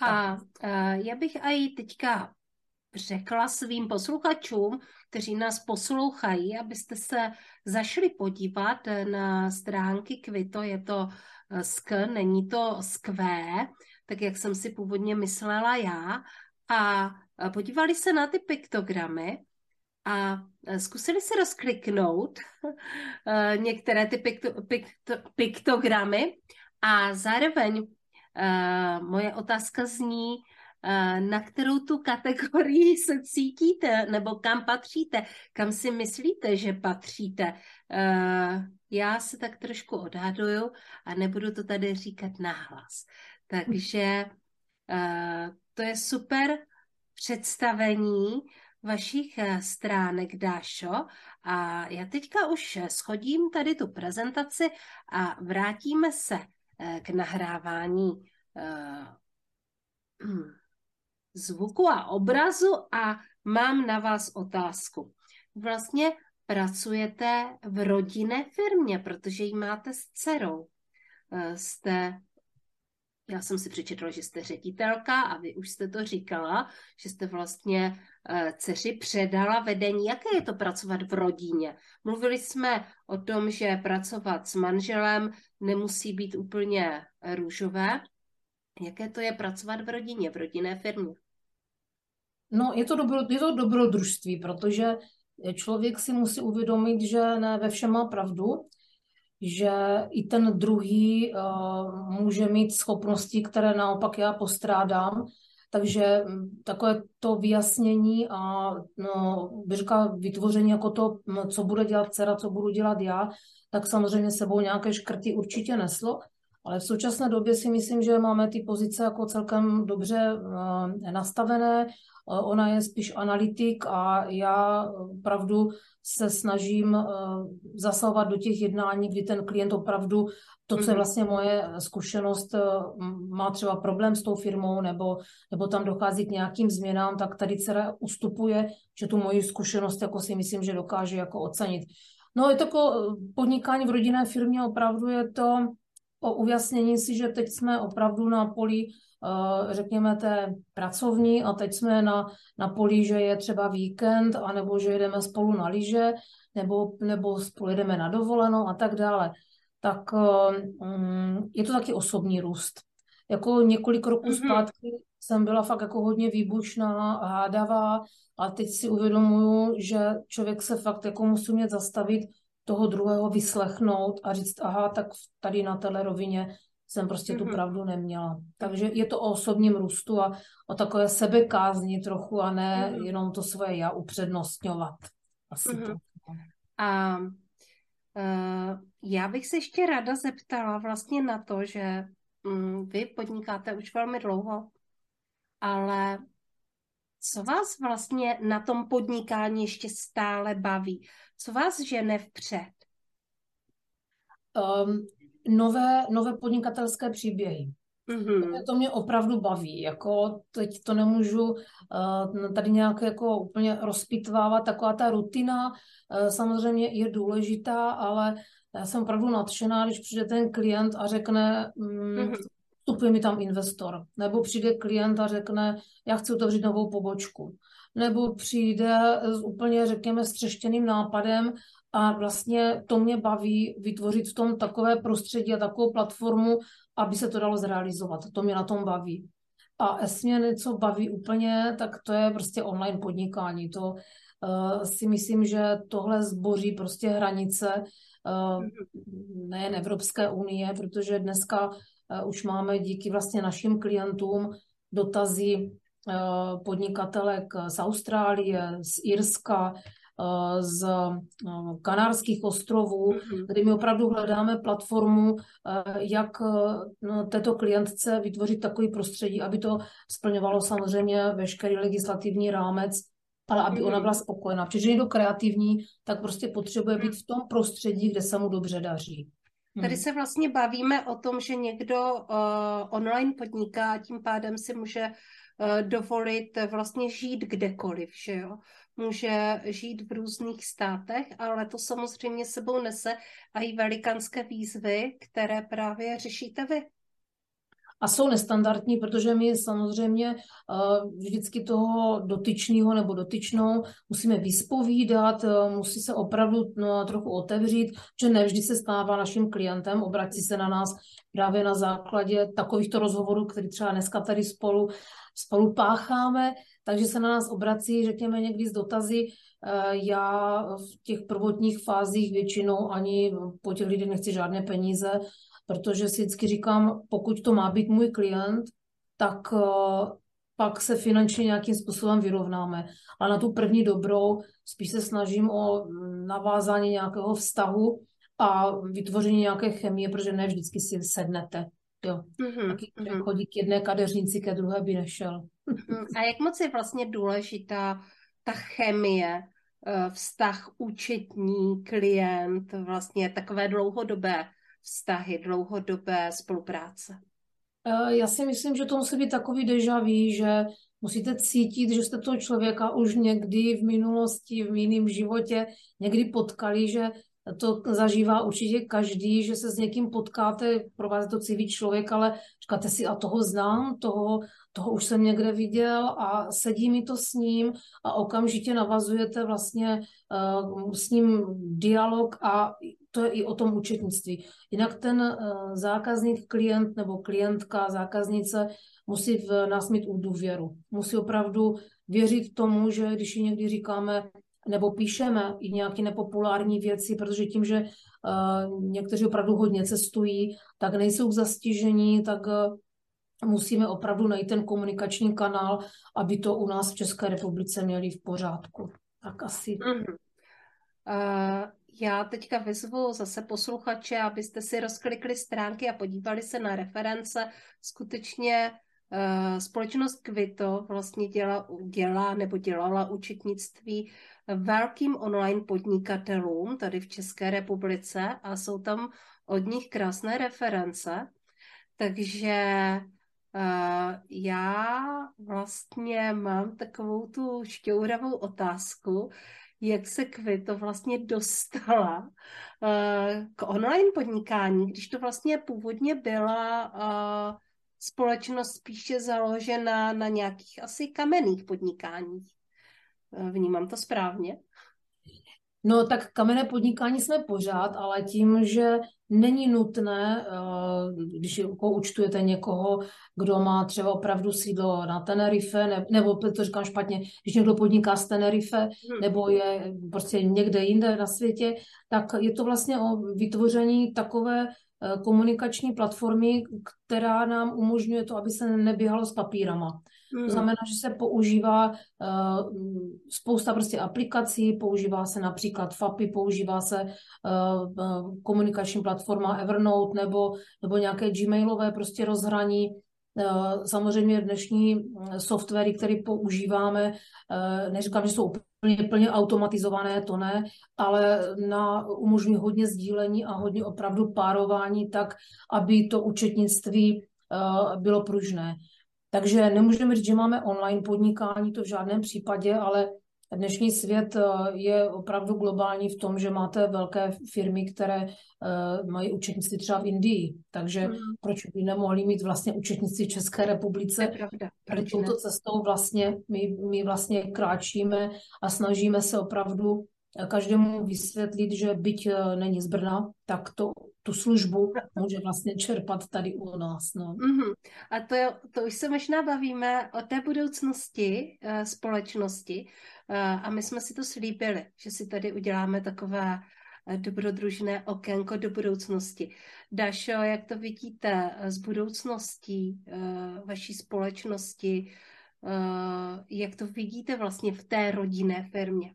A já bych i teďka řekla svým posluchačům, kteří nás poslouchají, abyste se zašli podívat na stránky Kvito, je to Eh, sk, není to skvé, tak jak jsem si původně myslela já. A eh, podívali se na ty piktogramy a zkusili se rozkliknout některé ty pikto, pikto, piktogramy a zároveň moje otázka zní, na kterou tu kategorii se cítíte, nebo kam patříte, kam si myslíte, že patříte. Já se tak trošku odhaduju a nebudu to tady říkat nahlas. Takže to je super představení vašich stránek, Dášo. A já teďka už schodím tady tu prezentaci a vrátíme se k nahrávání e, zvuku a obrazu a mám na vás otázku. Vlastně pracujete v rodinné firmě, protože ji máte s dcerou. Eh, jste, já jsem si přečetla, že jste ředitelka a vy už jste to říkala, že jste vlastně eh, dceři předala vedení. Jaké je to pracovat v rodině? Mluvili jsme o tom, že pracovat s manželem nemusí být úplně růžové. Jaké to je pracovat v rodině, v rodinné firmě? No, je to, dobro, je to dobrodružství, protože člověk si musí uvědomit, že ne ve všem má pravdu, že i ten druhý uh, může mít schopnosti, které naopak já postrádám. Takže hm, takové to vyjasnění a no, bych říkala, vytvoření jako to, hm, co bude dělat dcera, co budu dělat já, tak samozřejmě sebou nějaké škrty určitě neslo. Ale v současné době si myslím, že máme ty pozice jako celkem dobře uh, nastavené. Uh, ona je spíš analytik a já opravdu se snažím uh, zasahovat do těch jednání, kdy ten klient opravdu to, co je mhm. vlastně moje zkušenost, má třeba problém s tou firmou nebo, nebo tam dochází k nějakým změnám, tak tady dcera ustupuje, že tu moji zkušenost jako si myslím, že dokáže jako ocenit. No je to jako podnikání v rodinné firmě, opravdu je to o ujasnění si, že teď jsme opravdu na poli, řekněme, té pracovní a teď jsme na, na poli, že je třeba víkend, anebo že jedeme spolu na lyže, nebo, nebo spolu jedeme na dovolenou a tak dále. Tak um, je to taky osobní růst. Jako několik roků mm-hmm. zpátky jsem byla fakt jako hodně výbušná, hádavá a teď si uvědomuju, že člověk se fakt jako musí mět zastavit, toho druhého vyslechnout a říct, aha, tak tady na téhle rovině jsem prostě tu mhm. pravdu neměla. Takže je to o osobním růstu a o takové sebekázni trochu a ne mm-hmm. jenom to svoje já upřednostňovat. Asi mm-hmm. to. A uh, já bych se ještě ráda zeptala vlastně na to, že um, vy podnikáte už velmi dlouho, ale co vás vlastně na tom podnikání ještě stále baví? Co vás žene vpřed? Um, nové, nové podnikatelské příběhy. Mm-hmm. To mě opravdu baví. Jako teď to nemůžu uh, tady nějak jako úplně rozpitvávat. Taková ta rutina uh, samozřejmě je důležitá, ale já jsem opravdu nadšená, když přijde ten klient a řekne, mm, mm-hmm vstupuje mi tam investor, nebo přijde klient a řekne, já chci otevřít novou pobočku, nebo přijde s úplně, řekněme, střeštěným nápadem a vlastně to mě baví vytvořit v tom takové prostředí a takovou platformu, aby se to dalo zrealizovat. To mě na tom baví. A mě něco baví úplně, tak to je prostě online podnikání. To uh, si myslím, že tohle zboří prostě hranice uh, nejen Evropské unie, protože dneska Eh, už máme díky vlastně našim klientům dotazy podnikatelek z Austrálie, z Irska, z Kanárských ostrovů, mm-hmm. kdy my opravdu hledáme platformu, jak no, této klientce vytvořit takový prostředí, aby to splňovalo samozřejmě veškerý legislativní rámec, ale aby ona mm-hmm. byla spokojená. Protože někdo kreativní, tak prostě potřebuje být v tom prostředí, kde se mu dobře daří. Tady hmm. se vlastně bavíme o tom, že někdo uh, online podniká tím pádem si může uh, dovolit vlastně žít kdekoliv, že jo. Může žít v různých státech, ale to samozřejmě sebou nese a i velikánské výzvy, které právě řešíte vy a jsou nestandardní, protože my samozřejmě uh, vždycky toho dotyčného nebo dotyčnou musíme vyspovídat, uh, musí se opravdu no, trochu otevřít, že nevždy se stává naším klientem, obrací se na nás právě na základě takovýchto rozhovorů, který třeba dneska tady spolu, spolu pácháme, takže se na nás obrací, řekněme, někdy z dotazy, eh, já v těch prvotních fázích většinou ani po těch lidech nechci žádné peníze, protože si vždycky říkám, pokud to má být můj klient, tak uh, pak se finančně nějakým způsobem vyrovnáme. A na tu první dobrou spíš se snažím o navázání nějakého vztahu a vytvoření nějaké chemie, protože ne vždycky si sednete. Jo. Mm-hmm. Taky mm-hmm. chodí k jedné kadeřnici, ke druhé by nešel. Mm-hmm. A jak moc je vlastně důležitá ta chemie, eh, vztah účetní, klient, vlastně takové dlouhodobé vztahy, dlouhodobé spolupráce? Eh, já si myslím, že to musí být takový deja vu, že musíte cítit, že jste toho člověka už někdy v minulosti, v jiném životě někdy potkali, že to zažívá určitě každý, že se s někým potkáte, pro vás je to civý člověk, ale říkáte si, a toho znám, toho, toho už jsem někde viděl a sedí mi to s ním a okamžitě navazujete vlastně uh, s ním dialog a to je i o tom účetnictví. Jinak ten uh, zákazník, klient nebo klientka, zákaznice musí v nás mít důvěru. Musí opravdu věřit tomu, že když ji někdy říkáme, nebo píšeme i nějaké nepopulární věci, protože tím, že uh, někteří opravdu hodně cestují, tak nejsou k zastižení, tak uh, musíme opravdu najít ten komunikační kanál, aby to u nás v České republice měli v pořádku. Tak asi. Mm-hmm. Uh, já teďka vyzvu zase posluchače, abyste si rozklikli stránky a podívali se na reference. Skutečně uh, společnost Kvito vlastně dělá, dělá nebo dělala účetnictví velkým online podnikatelům tady v České republice a jsou tam od nich krásné reference. Takže uh, já vlastně mám takovou tu šťouravou otázku, jak se Kvito vlastně dostala uh, k online podnikání, když to vlastně původně byla uh, společnost spíše založená na nějakých asi kamenných podnikáních. Vnímám to správně? No tak kamenné podnikání jsme pořád, ale tím, že není nutné, eh, když účtujete někoho, kdo má třeba opravdu sídlo na Tenerife, nebo to říkám špatně, když někdo podniká z Tenerife, hmm. nebo je prostě někde jinde na světě, tak je to vlastně o vytvoření takové eh, komunikační platformy, která nám umožňuje to, aby se neběhalo s papírama. To hmm. znamená, že se používá uh, spousta prostě aplikací, používá se například FAPI, používá se uh, komunikační platforma Evernote nebo, nebo nějaké gmailové prostě rozhraní. Uh, samozřejmě dnešní softwary, které používáme, uh, neříkám, že jsou úplně plně automatizované, to ne, ale na, umožňují hodně sdílení a hodně opravdu párování tak, aby to účetnictví uh, bylo pružné. Takže nemůžeme říct, že máme online podnikání, to v žádném případě, ale dnešní svět eh, je opravdu globální v tom, že máte velké firmy, které eh, mají účetnictví třeba v Indii. Takže mm. proč by nemohli mít vlastně účetnictví v České republice? Proč touto cestou vlastně my, my vlastně kráčíme a snažíme se opravdu každému vysvětlit, že byť eh, není z Brna, tak to tu službu může vlastně čerpat tady u nás. No. Mm-hmm. A to, to už se možná bavíme o té budoucnosti uh, společnosti uh, a my jsme si to slíbili, že si tady uděláme takové uh, dobrodružné okénko do budoucnosti. Dašo, jak to vidíte s budoucností uh, vaší společnosti, uh, jak to vidíte vlastně v té rodinné firmě?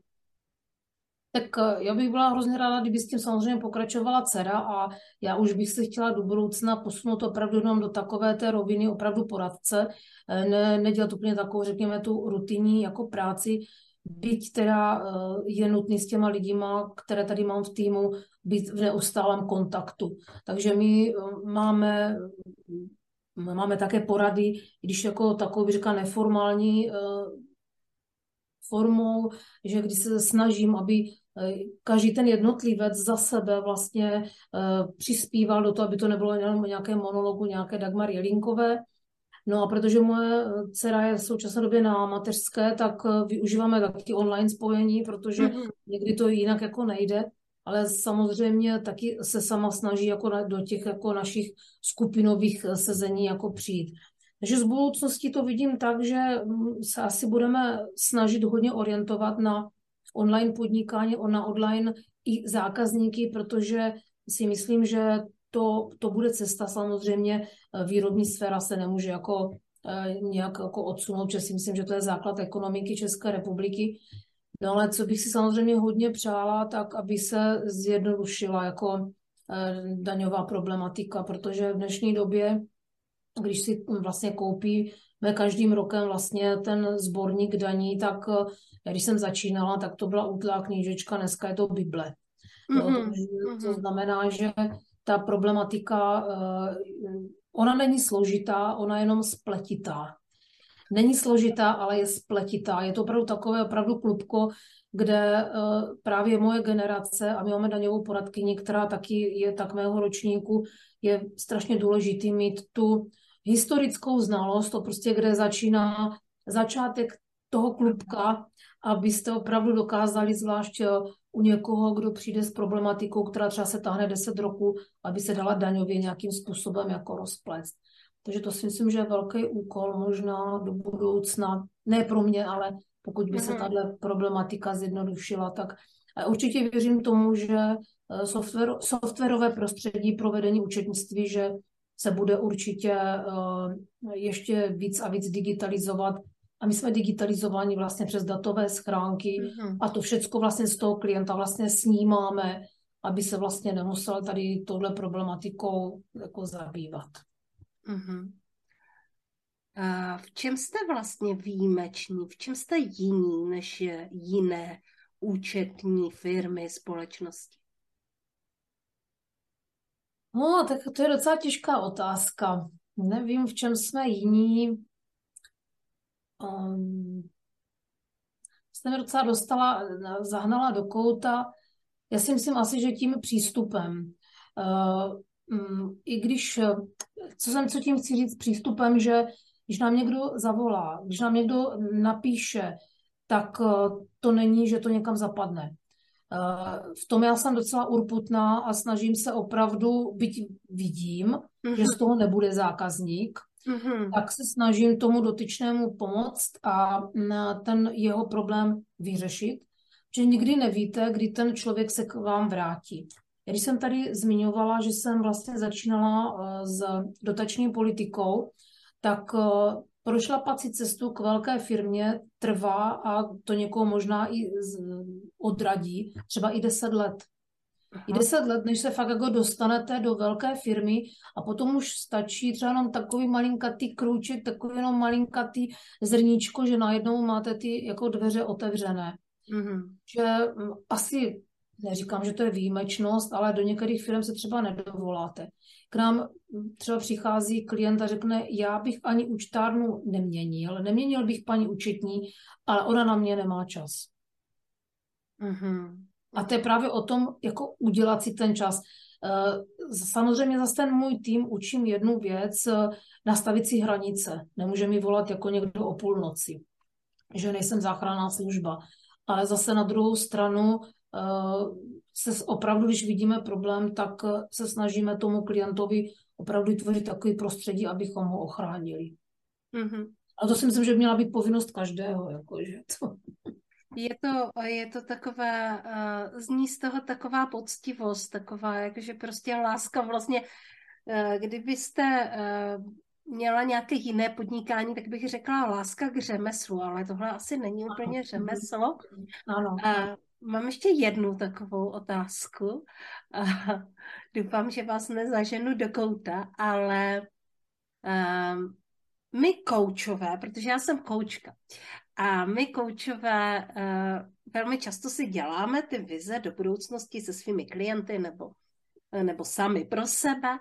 Tak eh, já bych byla hrozně ráda, kdyby s tím samozřejmě pokračovala dcera a já už bych se chtěla do budoucna posunout opravdu jenom do takové té roviny opravdu poradce, eh, ne, nedělat úplně takovou, řekněme, tu rutinní jako práci, byť teda eh, je nutný s těma lidima, které tady mám v týmu, být v neustálém kontaktu. Takže my máme máme také porady, když jako takový, říká, neformální formou, že když se snažím, aby Eh, každý ten jednotlivec za sebe vlastně eh, přispíval do toho, aby to nebylo jenom nějaké monologu, nějaké Dagmar Jelinkové. No a protože moje dcera je v současné době na mateřské, tak eh, využíváme taky online spojení, protože mm-hmm. někdy to jinak jako nejde, ale samozřejmě taky se sama snaží jako na, do těch jako našich skupinových sezení jako přijít. Takže z budoucnosti to vidím tak, že mm, se asi budeme snažit hodně orientovat na online podnikání, na online i zákazníky, protože si myslím, že to, to bude cesta samozřejmě. Eh, výrobní sféra se nemůže jako eh, nějak jako odsunout, že si myslím, že to je základ ekonomiky České republiky. No ale co bych si samozřejmě hodně přála, tak aby se zjednodušila jako eh, daňová problematika, protože v dnešní době, když si vlastně koupí každým rokem vlastně ten sborník daní, tak já když jsem začínala, tak to byla útlá knížečka, dneska je to Bible. Mm-hmm. To, to mm-hmm. znamená, že ta problematika, eh, ona není složitá, ona je jenom spletitá. Není složitá, ale je spletitá. Je to opravdu takové opravdu klubko, kde eh, právě moje generace, a my máme daňovou poradkyni, která taky je tak mého ročníku, je strašně důležitý mít tu historickou znalost, to prostě, kde začíná začátek toho klubka, abyste opravdu dokázali, zvlášť eh, u někoho, kdo přijde s problematikou, která třeba se táhne 10 roků, aby se dala daňově nějakým způsobem jako rozplést. Takže to si myslím, že je velký úkol možná do budoucna, ne pro mě, ale pokud by se mhm. tahle problematika zjednodušila, tak a určitě věřím tomu, že eh, software, softwarové prostředí pro vedení účetnictví, že se bude určitě uh, ještě víc a víc digitalizovat a my jsme digitalizováni vlastně přes datové schránky mm-hmm. a to všechno vlastně z toho klienta vlastně snímáme, aby se vlastně nemusel tady touhle problematikou jako zabývat. Mm-hmm. A v čem jste vlastně výjimeční? V čem jste jiní než jiné účetní firmy, společnosti? No, tak to je docela těžká otázka. Nevím, v čem jsme jiní. Um, jste mě docela dostala, zahnala do kouta. Já si myslím asi, že tím přístupem. Uh, I když, co jsem, co tím chci říct přístupem, že když nám někdo zavolá, když nám někdo napíše, tak to není, že to někam zapadne. V tom já jsem docela urputná a snažím se opravdu, byť vidím, mm-hmm. že z toho nebude zákazník, mm-hmm. tak se snažím tomu dotyčnému pomoct a ten jeho problém vyřešit, že nikdy nevíte, kdy ten člověk se k vám vrátí. Když jsem tady zmiňovala, že jsem vlastně začínala eh, s dotační politikou, tak eh, prošlapat si cestu k velké firmě trvá a to někoho možná i odradí, třeba i deset let. Aha. I deset let, než se fakt jako dostanete do velké firmy a potom už stačí třeba jenom takový malinkatý krůček, takový jenom malinkatý zrníčko, že najednou máte ty jako dveře otevřené. Mm-hmm. Že mm, asi, neříkám, že to je výjimečnost, ale do některých firm se třeba nedovoláte. K nám třeba přichází klient a řekne, já bych ani účtárnu neměnil, neměnil bych paní účetní, ale ona na mě nemá čas. Mm-hmm. A to je právě o tom, jako udělat si ten čas. Eh, samozřejmě zase ten můj tým učím jednu věc, eh, nastavit si hranice. Nemůže mi volat jako někdo o půlnoci, že nejsem záchranná služba. Ale zase na druhou stranu se opravdu, když vidíme problém, tak se snažíme tomu klientovi opravdu tvořit takový prostředí, abychom ho ochránili. Mm-hmm. A to si myslím, že měla být povinnost každého. Jakože to... Je to, je to takové, uh, zní z toho taková poctivost, taková, jakože prostě láska vlastně, uh, kdybyste uh, měla nějaké jiné podnikání, tak bych řekla láska k řemeslu, ale tohle asi není úplně řemeslo. Ano. Uh, mám ještě jednu takovou otázku. Doufám, že vás nezaženu do kouta, ale uh, my koučové, protože já jsem koučka, a my koučové uh, velmi často si děláme ty vize do budoucnosti se svými klienty nebo, nebo sami pro sebe.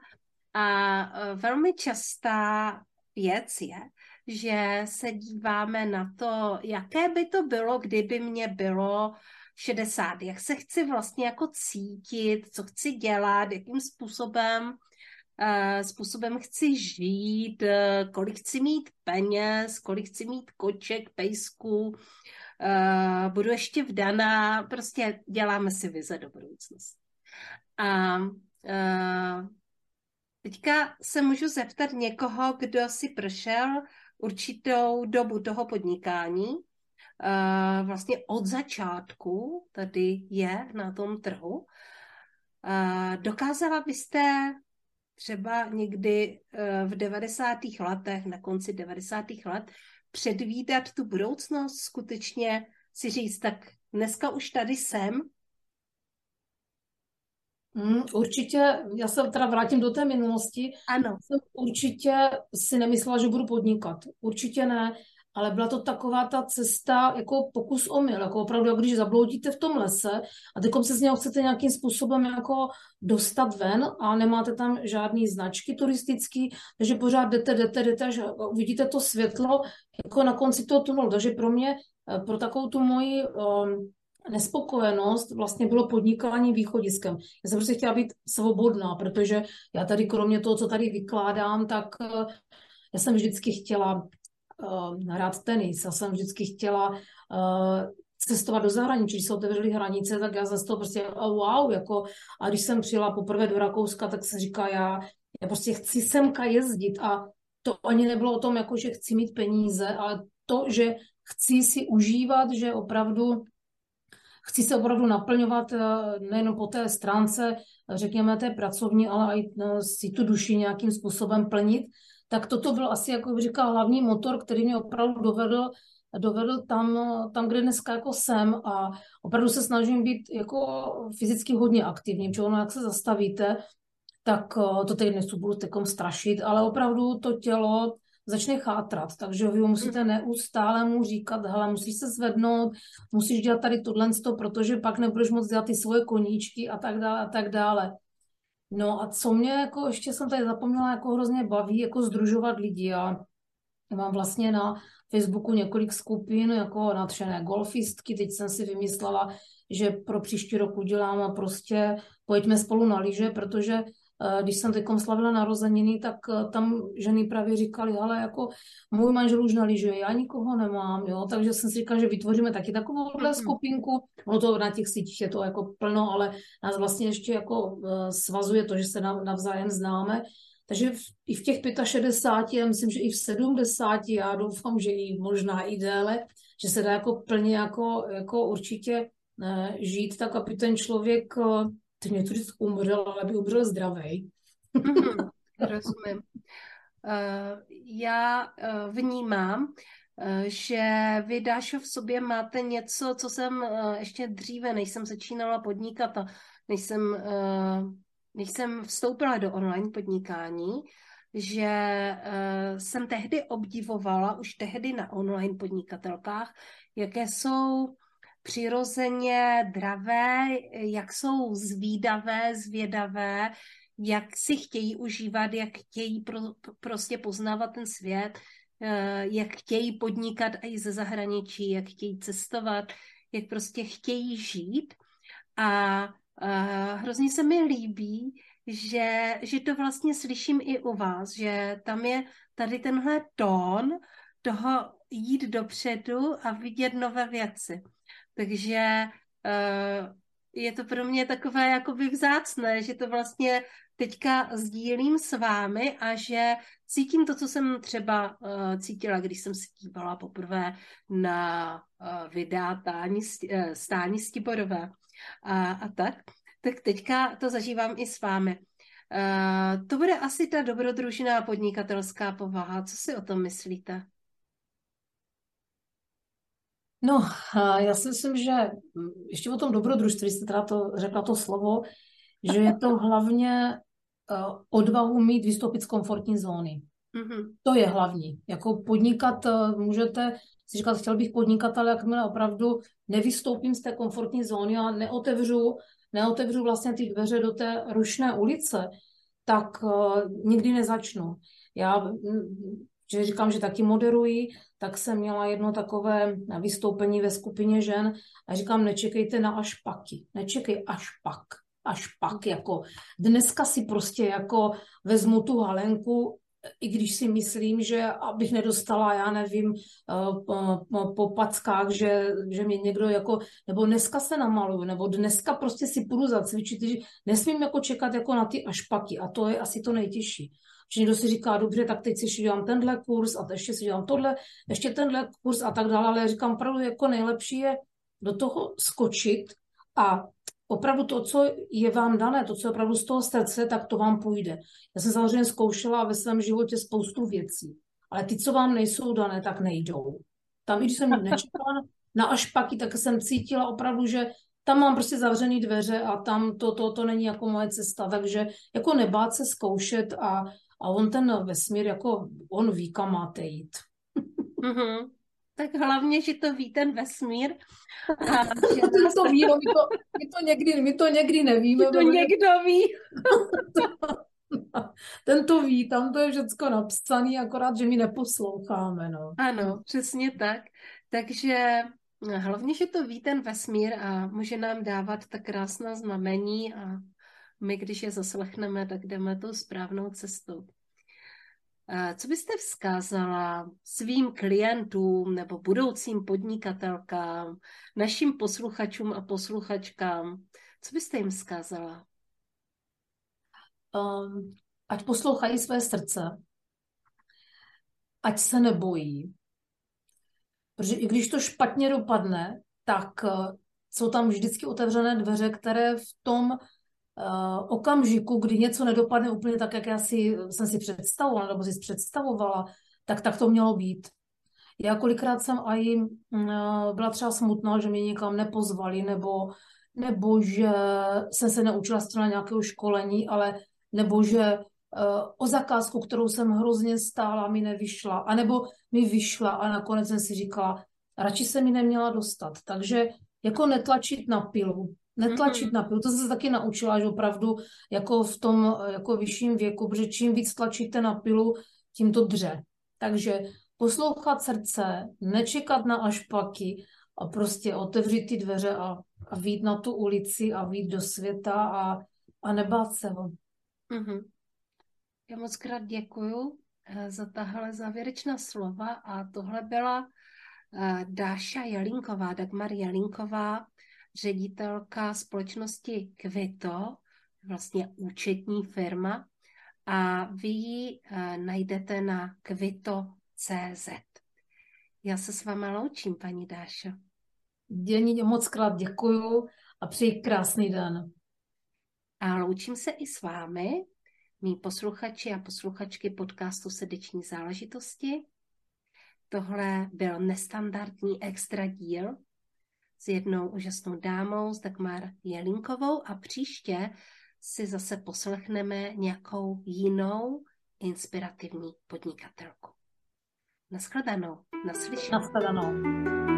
A uh, velmi častá věc je, že se díváme na to, jaké by to bylo, kdyby mě bylo 60, jak se chci vlastně jako cítit, co chci dělat, jakým způsobem Eh, způsobem chci žít, eh, kolik chci mít peněz, kolik chci mít koček, pejsků, eh, budu ještě vdaná, prostě děláme si vize do budoucnosti. A teďka se můžu zeptat někoho, kdo si prošel určitou dobu toho podnikání, vlastně od začátku tady je na tom trhu. Dokázala byste třeba někdy eh, v 90. letech, na konci 90. let, předvídat tu budoucnost, skutečně si říct, tak dneska už tady jsem. Hmm, určitě, já se teda vrátím do té minulosti. Ano. Jsem určitě si nemyslela, že budu podnikat. Určitě ne ale byla to taková ta cesta jako pokus omyl, jako opravdu, jak když zabloudíte v tom lese a teď se z něho chcete nějakým způsobem jako dostat ven a nemáte tam žádný značky turistický, takže pořád jdete, jdete, jdete, až uvidíte to světlo jako na konci toho tunelu. Takže pro mě, eh, pro takovou tu moji um, nespokojenost vlastně bylo podnikání východiskem. Já jsem prostě chtěla být svobodná, protože já tady kromě toho, co tady vykládám, tak eh, já jsem vždycky chtěla uh, hrát tenis. Já jsem vždycky chtěla uh, cestovat do zahraničí, když se otevřely hranice, tak já zase to prostě oh, wow, jako, a když jsem přijela poprvé do Rakouska, tak se říká, já, já prostě chci semka jezdit. A to ani nebylo o tom, jako, že chci mít peníze, ale to, že chci si užívat, že opravdu chci se opravdu naplňovat nejen po té stránce, řekněme, té pracovní, ale i si tu duši nějakým způsobem plnit, tak toto byl asi, jako bych říkal, hlavní motor, který mě opravdu dovedl, dovedl tam, tam, kde dneska jako jsem a opravdu se snažím být jako fyzicky hodně aktivní, protože ono, jak se zastavíte, tak eh, to teď nechci budu teďkom strašit, ale opravdu to tělo začne chátrat, takže vy musíte neustále mu říkat, hele, musíš se zvednout, musíš dělat tady tohle, protože pak nebudeš moc dělat ty svoje koníčky a tak dále a tak dále. No a co mě jako, ještě jsem tady zapomněla, jako hrozně baví, jako združovat lidi. Já mám vlastně na Facebooku několik skupin jako natřené golfistky. Teď jsem si vymyslela, že pro příští rok udělám prostě pojďme spolu na lyže, protože když jsem teď slavila narozeniny, tak eh, tam ženy právě říkali, ale jako můj manžel už na lyže, já nikoho nemám, jo, takže jsem si říkala, že vytvoříme taky takovou mm-hmm. skupinku, ono to na těch sítích je to jako plno, ale nás vlastně ještě jako eh, svazuje to, že se navzájem známe, takže v, i v těch 65, já myslím, že i v 70, já doufám, že i možná i déle, že se dá jako plně jako, jako určitě žít tak, aby ten člověk, to říct umřel, ale aby umřel zdravý. Mm-hmm, rozumím. Uh, já uh, vnímám, uh, že vy, Dášo, v sobě máte něco, co jsem ještě dříve, než jsem začínala podnikat a než jsem když jsem vstoupila do online podnikání, že jsem tehdy obdivovala, už tehdy na online podnikatelkách, jaké jsou přirozeně dravé, jak jsou zvídavé, zvědavé, jak si chtějí užívat, jak chtějí pro, prostě poznávat ten svět, uh, jak chtějí podnikat i ze zahraničí, jak chtějí cestovat, jak prostě chtějí žít. A Uh, hrozně se mi líbí, že, že to vlastně slyším i u vás, že tam je tady tenhle tón toho jít dopředu a vidět nové věci. Takže uh, je to pro mě takové jakoby vzácné, že to vlastně teďka sdílím s vámi a že cítím to, co jsem třeba uh, cítila, když jsem se dívala poprvé na uh, videa tání, uh, stání Stiborové a, a tak, tak teďka to zažívám i s vámi. Uh, to bude asi ta dobrodružná podnikatelská povaha. Co si o tom myslíte? No, já si myslím, že hm, ještě o tom dobrodružství jste teda to řekla to slovo, že je to hlavně uh, odvahu mít vystoupit z komfortní zóny. Mm-hmm. To je hlavní. Jako podnikat uh, můžete si říkat, chtěl bych podnikat, ale jakmile opravdu nevystoupím z té komfortní zóny a neotevřu, neotevřu vlastně ty dveře do té rušné ulice, tak uh, nikdy nezačnu. Já že říkám, že taky moderuji, tak jsem měla jedno takové vystoupení ve skupině žen a říkám, nečekejte na až paky, nečekej až pak, až pak, jako dneska si prostě jako vezmu tu halenku i když si myslím, že abych nedostala, já nevím, eh, po packách, že, že mě někdo jako, nebo dneska se namaluju, nebo dneska prostě si půjdu zacvičit, že nesmím jako čekat jako na ty ašpaky a to je asi to nejtěžší. Že někdo si říká, dobře, tak teď si dělám tenhle kurz a ještě si dělám tohle, ještě tenhle kurz a tak dále, ale říkám, opravdu jako nejlepší je do toho skočit a opravdu to, co je vám dané, to, co je opravdu z toho srdce, tak to vám půjde. Já jsem samozřejmě zkoušela ve svém životě spoustu věcí, ale ty, co vám nejsou dané, tak nejdou. Tam, když jsem nečekala na ašpaky, tak jsem cítila opravdu, že tam mám prostě zavřený dveře a tam to, to, to není jako moje cesta, takže jako nebát se zkoušet a, a on ten vesmír, jako on ví, kam máte jít. Mm-hmm tak hlavně, že to ví ten vesmír. A že nás... to ví, no, my, to, my, to někdy, my to někdy nevíme. To někdo ví. Ten to ví, tam to je všechno napsané, akorát, že my neposloucháme. No. Ano, přesně tak. Takže hlavně, že to ví ten vesmír a může nám dávat tak krásná znamení a my, když je zaslechneme, tak jdeme tou správnou cestou. Co byste vzkázala svým klientům nebo budoucím podnikatelkám, našim posluchačům a posluchačkám? Co byste jim vzkázala? Um, ať poslouchají své srdce, ať se nebojí, protože i když to špatně dopadne, tak uh, jsou tam vždycky otevřené dveře, které v tom uh, okamžiku, kdy něco nedopadne úplně tak, jak já si, jsem si představovala, nebo si představovala, tak tak to mělo být. Já kolikrát jsem i uh, byla třeba smutná, že mě někam nepozvali, nebo, nebo že jsem se neučila strana nějakého školení, ale nebo že uh, o zakázku, kterou jsem hrozně stála, mi nevyšla, anebo mi vyšla a nakonec jsem si říkala, radši se mi neměla dostat. Takže jako netlačit na pilu, netlačit mm-hmm. na pilu. To jsem se taky naučila, že opravdu jako v tom jako vyšším věku, protože čím víc tlačíte na pilu, tím to dře. Takže poslouchat srdce, nečekat na ašpaky a prostě otevřít ty dveře a, a vít na tu ulici a vít do světa a, a nebát se ho. Mm-hmm. Já moc krát děkuju eh, za tahle závěrečná slova a tohle byla eh, Dáša Jelinková, Dagmar Jelinková, ředitelka společnosti Kvito, vlastně účetní firma a vy ji eh, najdete na kvito.cz. Já se s váma loučím, paní Dášo. Dění moc krát děkuju a přeji krásný den. A loučím se i s vámi, mý posluchači a posluchačky podcastu Srdeční záležitosti. Tohle byl nestandardní extra díl s jednou úžasnou dámou, s Dagmar Jelinkovou a příště si zase poslechneme nějakou jinou inspirativní podnikatelku. Naschledanou, naslyšenou. Naschledanou.